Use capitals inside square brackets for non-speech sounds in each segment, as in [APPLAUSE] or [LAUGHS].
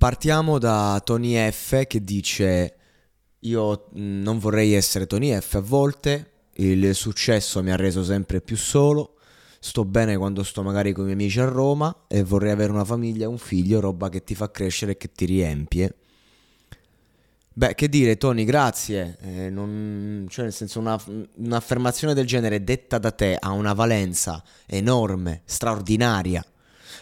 Partiamo da Tony F che dice io non vorrei essere Tony F a volte, il successo mi ha reso sempre più solo, sto bene quando sto magari con i miei amici a Roma e vorrei avere una famiglia un figlio, roba che ti fa crescere e che ti riempie. Beh, che dire, Tony, grazie. Eh, non, cioè, nel senso, una, un'affermazione del genere detta da te ha una valenza enorme, straordinaria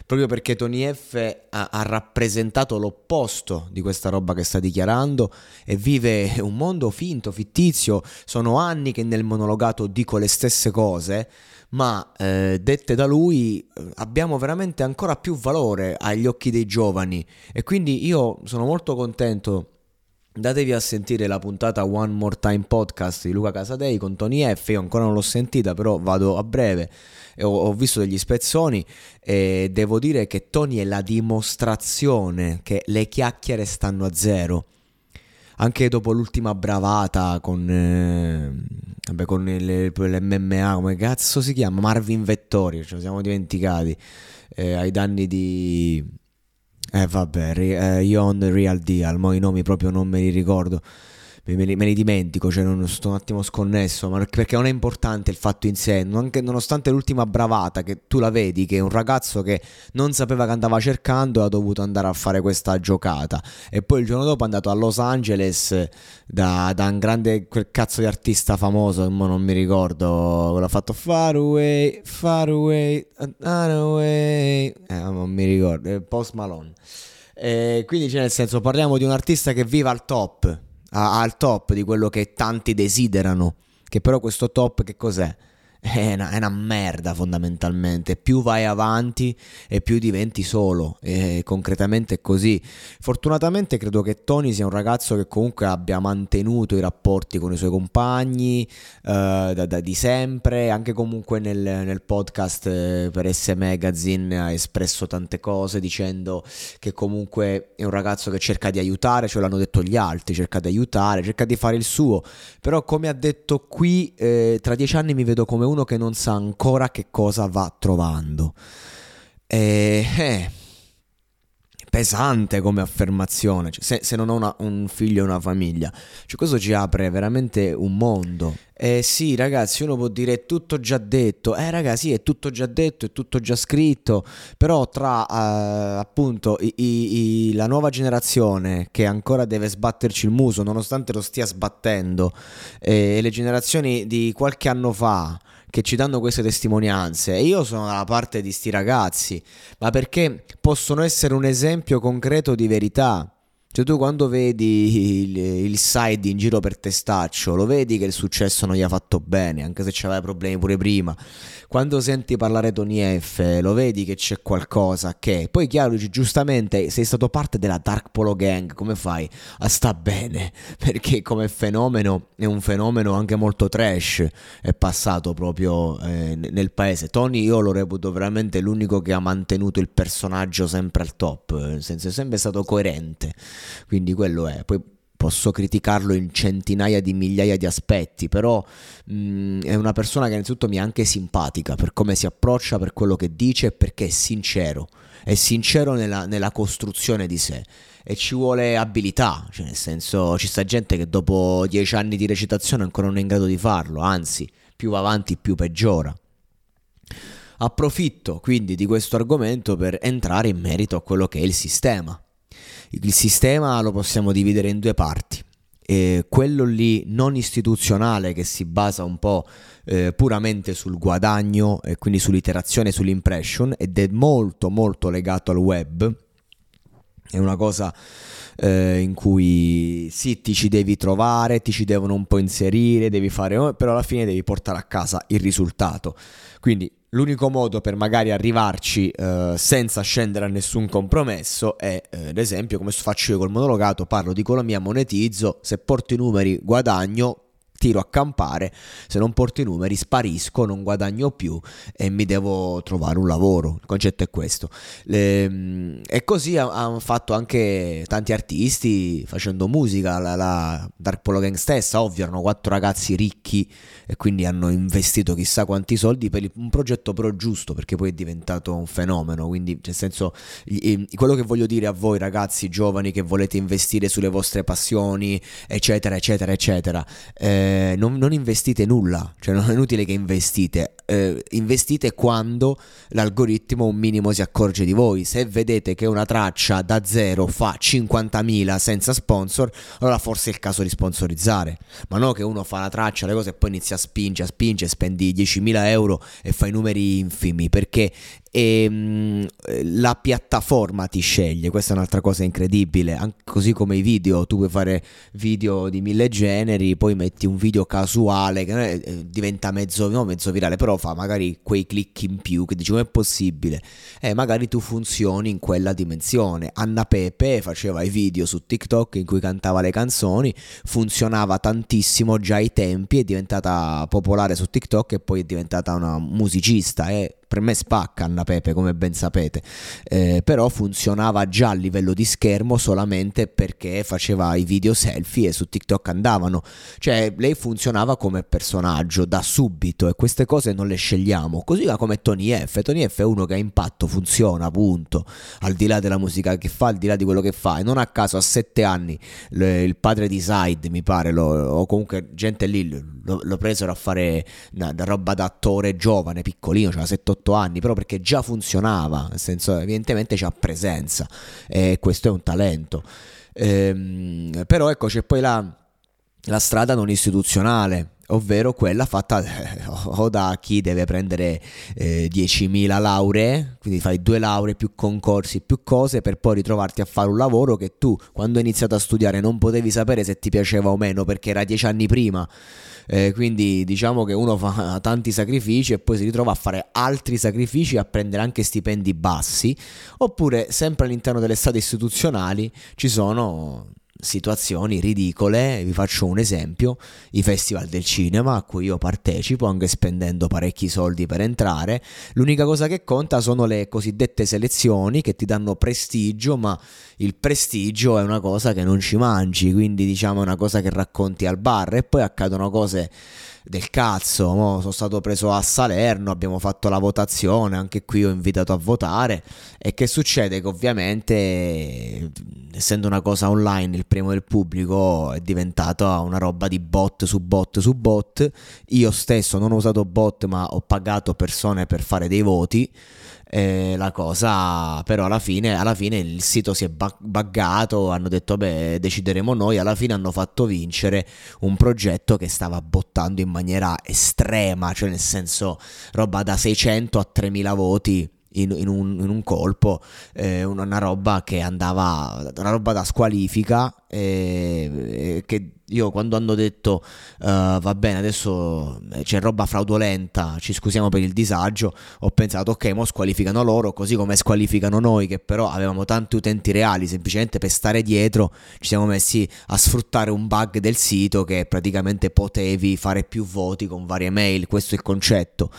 proprio perché Tony F ha, ha, rappresentato l'opposto di questa roba che sta dichiarando e vive un mondo finto, fittizio. Sono anni che nel monologato dico le stesse cose, ma eh, dette da lui eh, abbiamo veramente ancora più valore agli occhi dei giovani e quindi io sono molto contento. Datevi a sentire la puntata One More Time Podcast di Luca Casadei con Tony F. Io ancora non l'ho sentita, però vado a breve ho, ho visto degli spezzoni e devo dire che Tony è la dimostrazione che le chiacchiere stanno a zero anche dopo l'ultima bravata con, eh, vabbè, con l'MMA, come cazzo si chiama? Marvin Vettori, ce lo siamo dimenticati, eh, ai danni di... Eh vabbè, eh, Ion Real Deal, mo i nomi proprio non me li ricordo me li, me li dimentico, cioè non sto un attimo sconnesso, ma perché non è importante il fatto in sé, anche nonostante l'ultima bravata che tu la vedi, che un ragazzo che non sapeva che andava cercando ha dovuto andare a fare questa giocata e poi il giorno dopo è andato a Los Angeles da, da un grande, quel cazzo di artista famoso, ma non mi ricordo, l'ha fatto Far Away, Far Away, Far Away, eh, non mi ricordo, Post Malone. E quindi, cioè, nel senso, parliamo di un artista che vive al top, al top di quello che tanti desiderano. Che però questo top che cos'è? È una, è una, merda fondamentalmente. Più vai avanti e più diventi solo. E concretamente è così. Fortunatamente credo che Tony sia un ragazzo che comunque abbia mantenuto i rapporti con i suoi compagni eh, da, da, di sempre. Anche comunque nel, nel podcast eh, per S Magazine ha espresso tante cose dicendo che comunque è un ragazzo che cerca di aiutare, ce l'hanno detto gli altri, cerca di aiutare, cerca di fare il suo. Però come ha detto qui, eh, tra dieci anni mi vedo come uno che non sa ancora che cosa va trovando. E, eh, pesante come affermazione, cioè, se, se, non ho una, un figlio e una famiglia, cioè, questo ci apre veramente un mondo. Eh sì, ragazzi, uno può dire è tutto già detto. Eh, ragazzi, è tutto già detto, è tutto già scritto. Però tra uh, appunto i, i, i, la nuova generazione che ancora deve sbatterci il muso, nonostante lo stia sbattendo, eh, e le generazioni di qualche anno fa che ci danno queste testimonianze e io sono dalla parte di sti ragazzi, ma perché possono essere un esempio concreto di verità. Cioè tu quando vedi il, il, side in giro per testaccio, lo vedi che il successo non gli ha fatto bene, anche se c'aveva problemi pure prima. Quando senti parlare Tony F, lo vedi che c'è qualcosa che... Poi chiaro, giustamente, sei stato parte della Dark Polo Gang, come fai a sta bene? [LAUGHS] Perché come fenomeno è un fenomeno anche molto trash, è passato proprio eh, nel paese. Tony io lo reputo veramente l'unico che ha mantenuto il personaggio sempre al top, nel senso è sempre stato coerente quindi quello è. Poi posso criticarlo in centinaia di migliaia di aspetti, però mh, mm, è una persona che innanzitutto mi è anche simpatica per come si approccia, per quello che dice perché è sincero, è sincero nella, nella costruzione di sé e ci vuole abilità, cioè nel senso ci sta gente che dopo dieci anni di recitazione ancora non è in grado di farlo, anzi più va avanti più peggiora. Approfitto quindi di questo argomento per entrare in merito a quello che è il sistema. Il sistema lo possiamo dividere in due parti. E quello lì non istituzionale che si basa un po' eh, puramente sul guadagno e quindi sull'iterazione, sull'impression ed è molto molto legato al web. È una cosa eh, in cui sì, ti ci devi trovare, ti ci devono un po' inserire, devi fare, però alla fine devi portare a casa il risultato. Quindi L'unico modo per magari arrivarci eh, senza scendere a nessun compromesso è, eh, ad esempio, come faccio io col monologato, parlo di economia, monetizzo, se porto i numeri guadagno, tiro a campare, se non porto i numeri sparisco, non guadagno più e mi devo trovare un lavoro. Il concetto è questo. Le, mm, e così hanno fatto anche tanti artisti facendo musica, la, la Dark Polo Gang stessa, ovvio, erano quattro ragazzi ricchi e quindi hanno investito chissà quanti soldi per un progetto però giusto perché poi è diventato un fenomeno, quindi nel senso quello che voglio dire a voi ragazzi giovani che volete investire sulle vostre passioni, eccetera, eccetera, eccetera. Eh, eh, non, non, investite nulla, cioè non è inutile che investite, eh, investite quando l'algoritmo un minimo si accorge di voi, se vedete che una traccia da zero fa 50.000 senza sponsor, allora forse è il caso di sponsorizzare, ma non che uno fa la traccia, le cose e poi inizia a spingere, a spingere, spendi 10.000 euro e fai numeri infimi, perché e ehm, la piattaforma ti sceglie, questa è un'altra cosa incredibile, Anche così come i video, tu puoi fare video di mille generi, poi metti un video casuale che eh, diventa mezzo, no, mezzo virale, però fa magari quei click in più che dici come è possibile, eh, magari tu funzioni in quella dimensione. Anna Pepe faceva i video su TikTok in cui cantava le canzoni, funzionava tantissimo già ai tempi, è diventata popolare su TikTok e poi è diventata una musicista e per me spacca Anna Pepe come ben sapete, eh, però funzionava già a livello di schermo solamente perché faceva i video selfie e su TikTok andavano, cioè lei funzionava come personaggio da subito e queste cose non le scegliamo, così come Tony F, Tony F è uno che ha impatto, funziona, punto, al di là della musica che fa, al di là di quello che fa. E non a caso a sette anni le, il padre di Side mi pare, lo, o comunque gente lì lo, lo presero a fare una, una roba da attore giovane, piccolino, cioè 7 8 anni, però perché già funzionava, nel senso evidentemente c'ha presenza e questo è un talento. Ehm, però ecco c'è poi la, la strada non istituzionale, ovvero quella fatta [LAUGHS] o da chi deve prendere eh, 10.000 lauree, quindi fai due lauree più concorsi, più cose per poi ritrovarti a fare un lavoro che tu quando hai iniziato a studiare non potevi sapere se ti piaceva o meno perché era dieci anni prima. Eh, quindi diciamo che uno fa [LAUGHS] tanti sacrifici e poi si ritrova a fare altri sacrifici a prendere anche stipendi bassi oppure sempre all'interno delle state istituzionali ci sono situazioni ridicole, vi faccio un esempio, i festival del cinema a cui io partecipo anche spendendo parecchi soldi per entrare, l'unica cosa che conta sono le cosiddette selezioni che ti danno prestigio, ma il prestigio è una cosa che non ci mangi, quindi diciamo è una cosa che racconti al bar. E poi accadono cose del cazzo, Mo sono stato preso a Salerno, abbiamo fatto la votazione, anche qui ho invitato a votare. E che succede? Che ovviamente essendo una cosa online il premio del pubblico è diventata una roba di bot su bot su bot, io stesso non ho usato bot ma ho pagato persone per fare dei voti eh, la cosa però alla fine, alla fine il sito si è buggato hanno detto beh decideremo noi alla fine hanno fatto vincere un progetto che stava bottando in maniera estrema cioè nel senso roba da 600 a 3000 voti in, in, un, in un, colpo, eh, una, roba che andava, una roba da squalifica, eh, eh, che io quando hanno detto uh, va bene adesso eh, c'è roba fraudolenta ci scusiamo per il disagio ho pensato ok mo squalificano loro così come squalificano noi che però avevamo tanti utenti reali semplicemente per stare dietro ci siamo messi a sfruttare un bug del sito che praticamente potevi fare più voti con varie mail questo è il concetto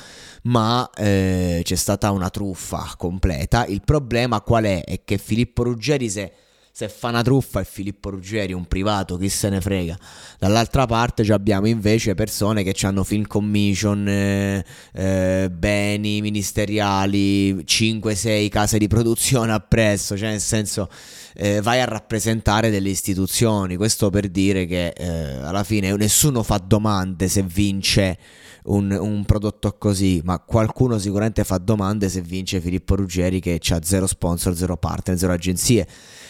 ma eh, c'è stata una truffa completa il problema qual è? è che Filippo Ruggeri se se fa una truffa è Filippo Ruggeri, un privato, chi se ne frega. Dall'altra parte abbiamo invece persone che hanno film commission, eh, eh, beni ministeriali, 5-6 case di produzione [LAUGHS] appresso, cioè nel senso eh, vai a rappresentare delle istituzioni. Questo per dire che eh, alla fine nessuno fa domande se vince un, un, prodotto così, ma qualcuno sicuramente fa domande se vince Filippo Ruggeri che ha zero sponsor, zero partner, zero agenzie.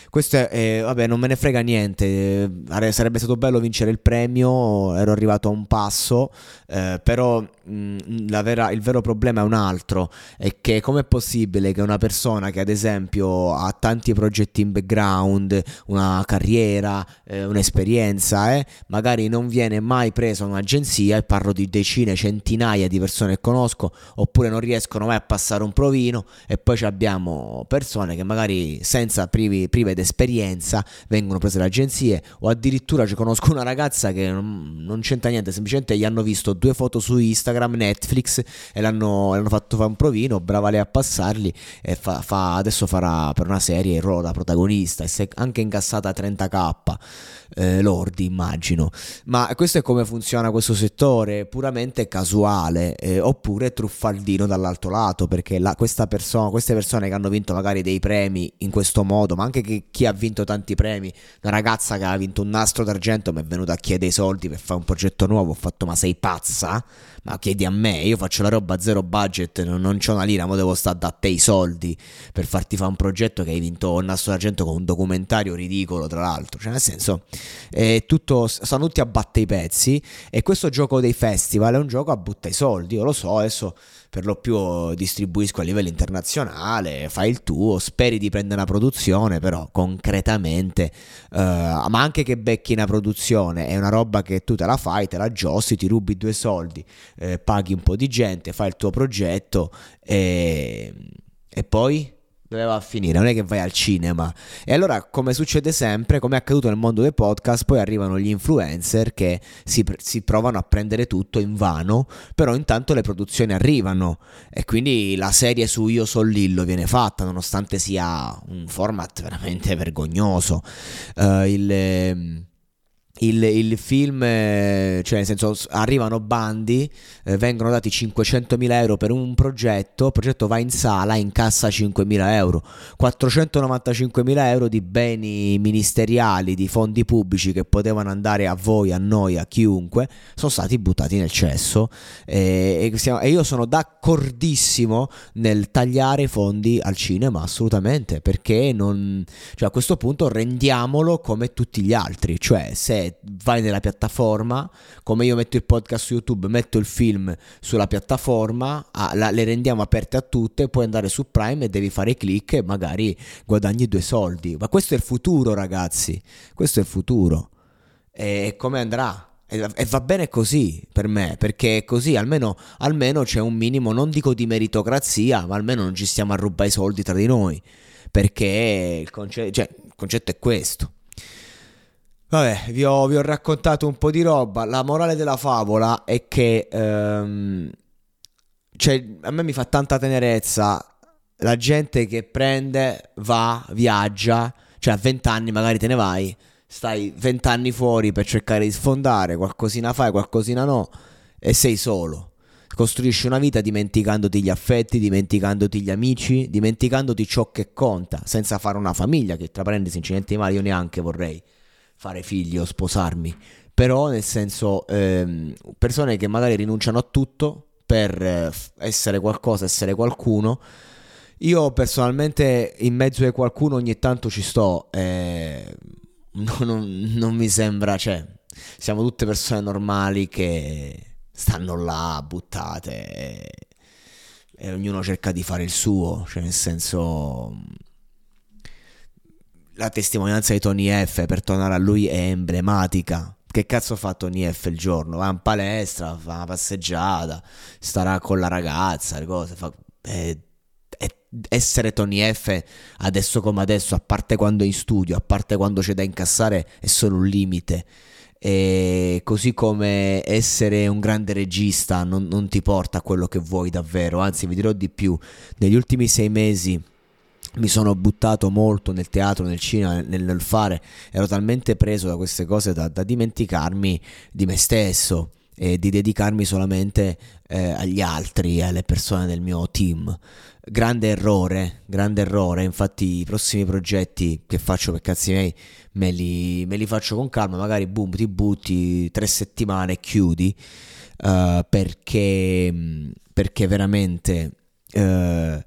Questo è, eh, vabbè, non me ne frega niente. Eh, sarebbe stato bello vincere il premio. Ero arrivato a un passo, eh, però mh, vera, il vero problema è un altro: è che com'è possibile che una persona che, ad esempio, ha tanti progetti in background, una carriera, eh, un'esperienza, eh, magari non viene mai presa un'agenzia, e parlo di decine, centinaia di persone che conosco, oppure non riescono mai a passare un provino, e poi abbiamo persone che magari senza privi, prive d'esperienza vengono prese le agenzie o addirittura ci conosco una ragazza che non, non, c'entra niente, semplicemente gli hanno visto due foto su Instagram, Netflix e l'hanno, l'hanno fatto fare un provino, brava lei a passarli e fa, fa, adesso farà per una serie il ruolo da protagonista e si è anche incassata 30k eh, lordi immagino, ma questo è come funziona questo settore, puramente casuale eh, oppure truffaldino dall'altro lato perché la, questa persona, queste persone che hanno vinto magari dei premi in questo modo, ma anche che chi ha vinto tanti premi, una ragazza che ha vinto un nastro d'argento mi è venuta a chiedere i soldi per fare un progetto nuovo, ho fatto ma sei pazza? Ma chiedi a me, io faccio la roba zero budget, non, non c'ho una lira, ma devo stare da te i soldi per farti fare un progetto che hai vinto un nastro d'argento con un documentario ridicolo tra l'altro, cioè nel senso, è tutto, sono tutti a batte i pezzi e questo gioco dei festival è un gioco a butta i soldi, io lo so, adesso per lo più distribuisco a livello internazionale, fai il tuo, speri di prendere una produzione, però concretamente, uh, ma anche che becchi una produzione, è una roba che tu te la fai, te la giossi, ti rubi due soldi, eh, paghi un po' di gente, fai il tuo progetto e, e poi dove va a finire? Non è che vai al cinema. E allora, come succede sempre, come è accaduto nel mondo dei podcast, poi arrivano gli influencer che si, si, provano a prendere tutto in vano, però intanto le produzioni arrivano e quindi la serie su Io Sol Lillo viene fatta, nonostante sia un format veramente vergognoso. Uh, il... Eh, il, il, film, eh, cioè nel senso arrivano bandi, eh, vengono dati 500.000 euro per un progetto, il progetto va in sala, incassa 5.000 euro, 495.000 euro di beni ministeriali, di fondi pubblici che potevano andare a voi, a noi, a chiunque, sono stati buttati nel cesso. E, e, siamo, e io sono d'accordissimo nel tagliare i fondi al cinema, assolutamente, perché non, cioè a questo punto rendiamolo come tutti gli altri, cioè se vai nella piattaforma, come io metto il podcast su YouTube, metto il film sulla piattaforma, ah, la, le rendiamo aperte a tutte, puoi andare su Prime e devi fare click e magari guadagni due soldi. Ma questo è il futuro, ragazzi. Questo è il futuro. E come andrà? E va bene così per me, perché così almeno, almeno c'è un minimo, non dico di meritocrazia, ma almeno non ci stiamo a rubare i soldi tra di noi. Perché il, conce- cioè, il concetto è questo. Vabbè, vi ho, vi ho, raccontato un po' di roba. La morale della favola è che ehm, cioè, a me mi fa tanta tenerezza la gente che prende, va, viaggia, cioè a 20 anni magari te ne vai, stai 20 anni fuori per cercare di sfondare, qualcosina fai, qualcosina no, e sei solo. Costruisci una vita dimenticandoti gli affetti, dimenticandoti gli amici, dimenticandoti ciò che conta, senza fare una famiglia, che tra parentesi, incidenti male, io neanche vorrei fare figli o sposarmi, però nel senso ehm, persone che magari rinunciano a tutto per eh, essere qualcosa, essere qualcuno. Io personalmente in mezzo a qualcuno ogni tanto ci sto, eh, [LAUGHS] non, non, non mi sembra, cioè, siamo tutte persone normali che stanno là buttate e, e ognuno cerca di fare il suo, cioè nel senso la testimonianza di Tony F, per tornare a lui, è emblematica. Che cazzo fa Tony F il giorno? Va in palestra, fa una passeggiata, starà con la ragazza, le cose. Fa, è, è, essere Tony F adesso come adesso, a parte quando è in studio, a parte quando c'è da incassare, è solo un limite. E così come essere un grande regista non, non ti porta a quello che vuoi davvero, anzi vi dirò di più, negli ultimi sei mesi mi sono buttato molto nel teatro, nel cinema, nel, nel fare, ero talmente preso da queste cose da, da dimenticarmi di me stesso e di dedicarmi solamente eh, agli altri, alle persone del mio team. Grande errore, grande errore, infatti i prossimi progetti che faccio per cazzi miei me li, me li faccio con calma, magari boom, ti butti tre settimane e chiudi, uh, perché, perché veramente... Uh,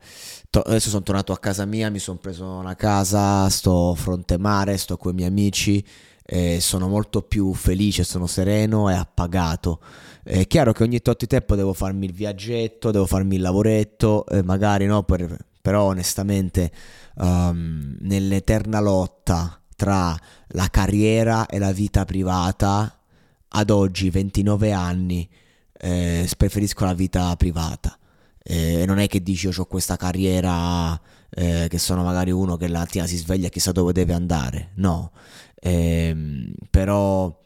adesso sono tornato a casa mia, mi sono preso una casa, sto fronte mare, sto con i miei amici, eh, sono molto più felice, sono sereno e appagato. È chiaro che ogni tot tempo devo farmi il viaggetto, devo farmi il lavoretto, eh, magari no, per, però onestamente um, nell'eterna lotta tra la carriera e la vita privata, ad oggi 29 anni, eh, preferisco la vita privata eh, non è che dici io ho questa carriera eh, che sono magari uno che la mattina si sveglia e chissà dove deve andare, no, eh, però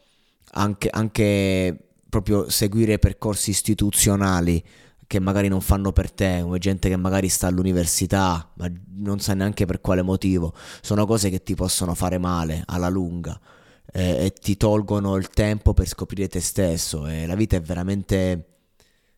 anche, anche proprio seguire percorsi istituzionali che magari non fanno per te, come gente che magari sta all'università, ma non sai neanche per quale motivo, sono cose che ti possono fare male alla lunga eh, e ti tolgono il tempo per scoprire te stesso e la vita è veramente,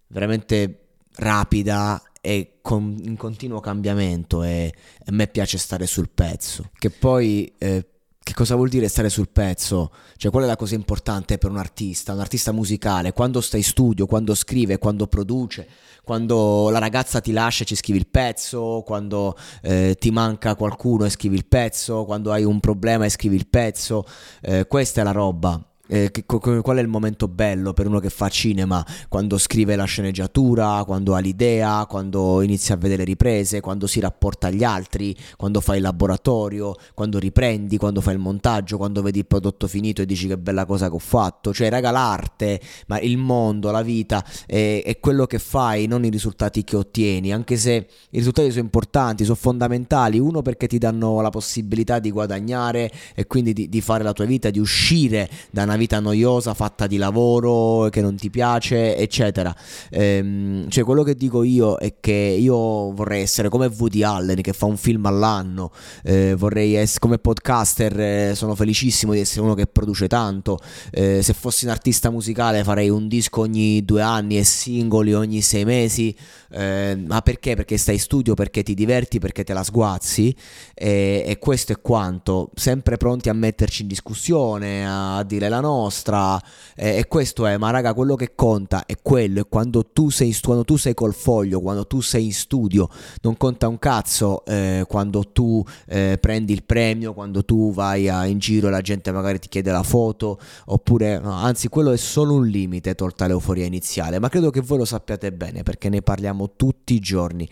veramente rapida e con, in continuo cambiamento e, a me piace stare sul pezzo. Che poi eh, che cosa vuol dire stare sul pezzo? Cioè qual è la cosa importante per un artista, un artista musicale? Quando sta in studio, quando scrive, quando produce, quando la ragazza ti lascia e ci scrivi il pezzo, quando eh, ti manca qualcuno e scrivi il pezzo, quando hai un problema e scrivi il pezzo, eh, questa è la roba eh, che, qual è il momento bello per uno che fa cinema? Quando scrive la sceneggiatura, quando ha l'idea, quando inizia a vedere riprese, quando si rapporta agli altri, quando fa il laboratorio, quando riprendi, quando fai il montaggio, quando vedi il prodotto finito e dici che bella cosa che ho fatto. Cioè, raga, l'arte, ma il mondo, la vita è, è quello che fai, non i risultati che ottieni. Anche se i risultati sono importanti, sono fondamentali. Uno perché ti danno la possibilità di guadagnare e quindi di, di fare la tua vita, di uscire da una vita noiosa fatta di lavoro che non ti piace, eccetera. Ehm, cioè, quello che dico io è che io vorrei essere come Woody Allen che fa un film all'anno. Eh, vorrei essere come podcaster, eh, sono felicissimo di essere uno che produce tanto. Eh, se fossi un artista musicale farei un disco ogni due anni e singoli ogni sei mesi. Eh, ma perché? Perché stai in studio, perché ti diverti, perché te la sguazzi. e questo è quanto. Sempre pronti a metterci in discussione, a dire la nostra nostra eh, e questo è, ma raga, quello che conta è quello, è quando tu sei, quando tu sei col foglio, quando tu sei in studio, non conta un cazzo eh, quando tu eh, prendi il premio, quando tu vai a, in giro e la gente magari ti chiede la foto, oppure, no, anzi quello è solo un limite tolta l'euforia iniziale, ma credo che voi lo sappiate bene perché ne parliamo tutti i giorni.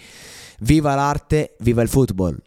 Viva l'arte, viva il football!